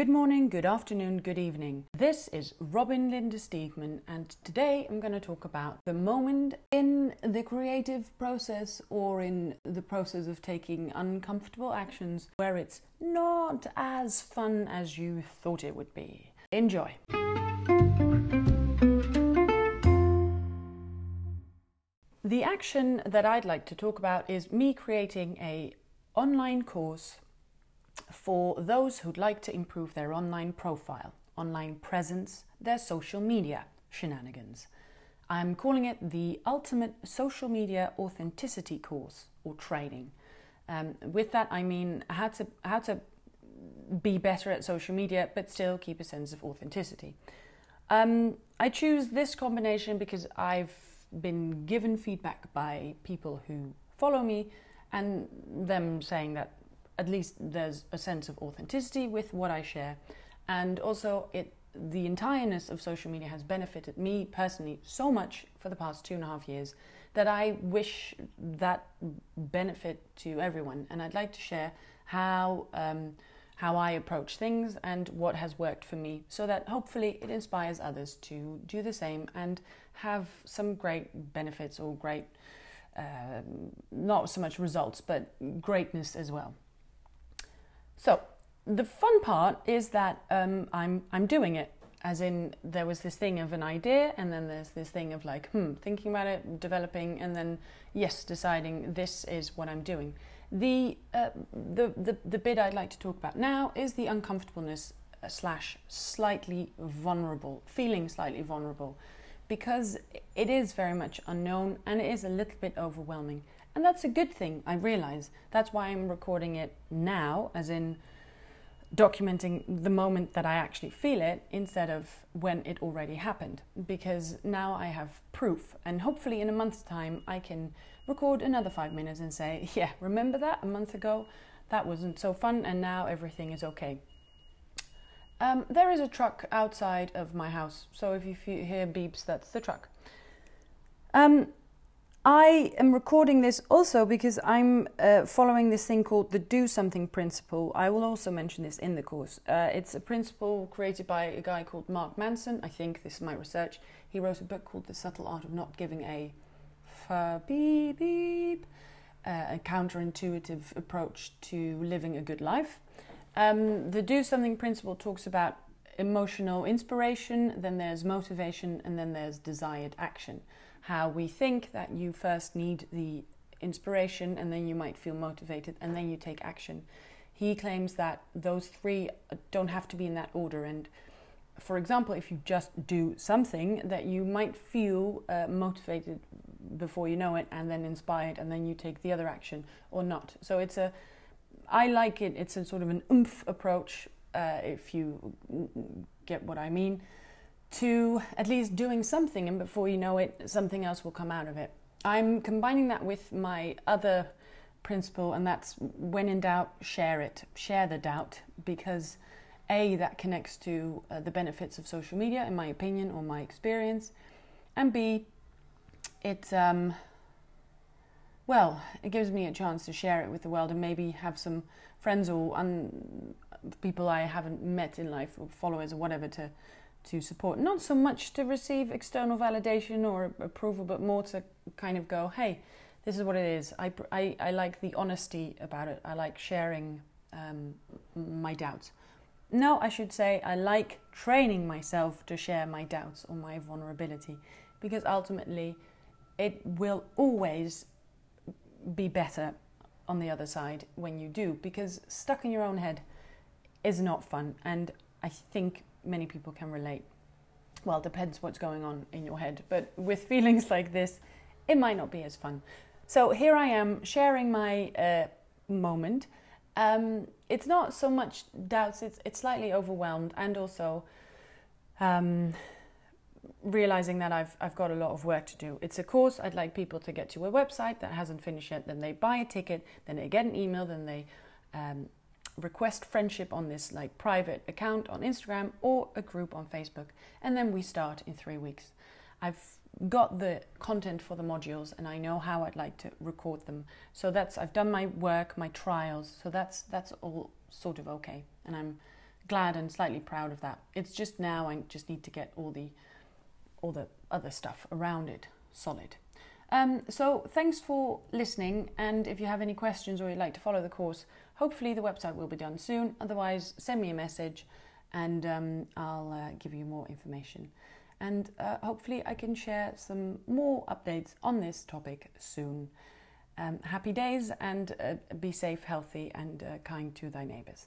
Good morning, good afternoon, good evening. This is Robin Linda Steegman, and today I'm going to talk about the moment in the creative process or in the process of taking uncomfortable actions where it's not as fun as you thought it would be. Enjoy. The action that I'd like to talk about is me creating a online course for those who'd like to improve their online profile, online presence, their social media shenanigans. I'm calling it the Ultimate Social Media Authenticity Course or training. Um, with that, I mean how to how to be better at social media, but still keep a sense of authenticity. Um, I choose this combination because I've been given feedback by people who follow me and them saying that at least there's a sense of authenticity with what I share. And also, it the entireness of social media has benefited me personally so much for the past two and a half years that I wish that benefit to everyone. And I'd like to share how um, how I approach things and what has worked for me, so that hopefully it inspires others to do the same and have some great benefits or great. Uh, not so much results, but greatness as well. So the fun part is that um, I'm I'm doing it. As in, there was this thing of an idea, and then there's this thing of like, hmm, thinking about it, developing, and then yes, deciding this is what I'm doing. The uh, the, the the bit I'd like to talk about now is the uncomfortableness uh, slash slightly vulnerable, feeling slightly vulnerable, because it is very much unknown and it is a little bit overwhelming. And that's a good thing, I realize. That's why I'm recording it now, as in documenting the moment that I actually feel it instead of when it already happened. Because now I have proof, and hopefully in a month's time, I can record another five minutes and say, Yeah, remember that a month ago? That wasn't so fun, and now everything is okay. Um, there is a truck outside of my house, so if you hear beeps, that's the truck. Um, I am recording this also because I'm uh, following this thing called the do something principle. I will also mention this in the course. Uh, it's a principle created by a guy called Mark Manson. I think this is my research. He wrote a book called The Subtle Art of Not Giving a beep beep, uh, a counterintuitive approach to living a good life. Um, the do something principle talks about emotional inspiration, then there's motivation, and then there's desired action how we think that you first need the inspiration and then you might feel motivated and then you take action. He claims that those three don't have to be in that order. And for example, if you just do something, that you might feel uh, motivated before you know it and then inspired and then you take the other action or not. So it's a, I like it, it's a sort of an oomph approach, uh, if you get what I mean to at least doing something, and before you know it, something else will come out of it. I'm combining that with my other principle, and that's when in doubt, share it. Share the doubt, because A, that connects to uh, the benefits of social media, in my opinion, or my experience, and B, it, um, well, it gives me a chance to share it with the world and maybe have some friends or un- people I haven't met in life, or followers or whatever, to to support. Not so much to receive external validation or approval, but more to kind of go, hey, this is what it is. I, I, I like the honesty about it. I like sharing um, my doubts. No, I should say I like training myself to share my doubts or my vulnerability because ultimately it will always be better on the other side when you do because stuck in your own head is not fun and I think many people can relate. Well, depends what's going on in your head, but with feelings like this, it might not be as fun. So here I am sharing my uh, moment. Um, it's not so much doubts, it's, it's slightly overwhelmed, and also um, realizing that I've, I've got a lot of work to do. It's a course I'd like people to get to a website that hasn't finished yet, then they buy a ticket, then they get an email, then they um, request friendship on this like private account on Instagram or a group on Facebook and then we start in 3 weeks. I've got the content for the modules and I know how I'd like to record them. So that's I've done my work, my trials. So that's that's all sort of okay and I'm glad and slightly proud of that. It's just now I just need to get all the all the other stuff around it solid. Um, so thanks for listening, and if you have any questions or you'd like to follow the course, hopefully the website will be done soon. Otherwise, send me a message, and um, I'll uh, give you more information. And uh, hopefully, I can share some more updates on this topic soon. Um, happy days, and uh, be safe, healthy, and uh, kind to thy neighbors.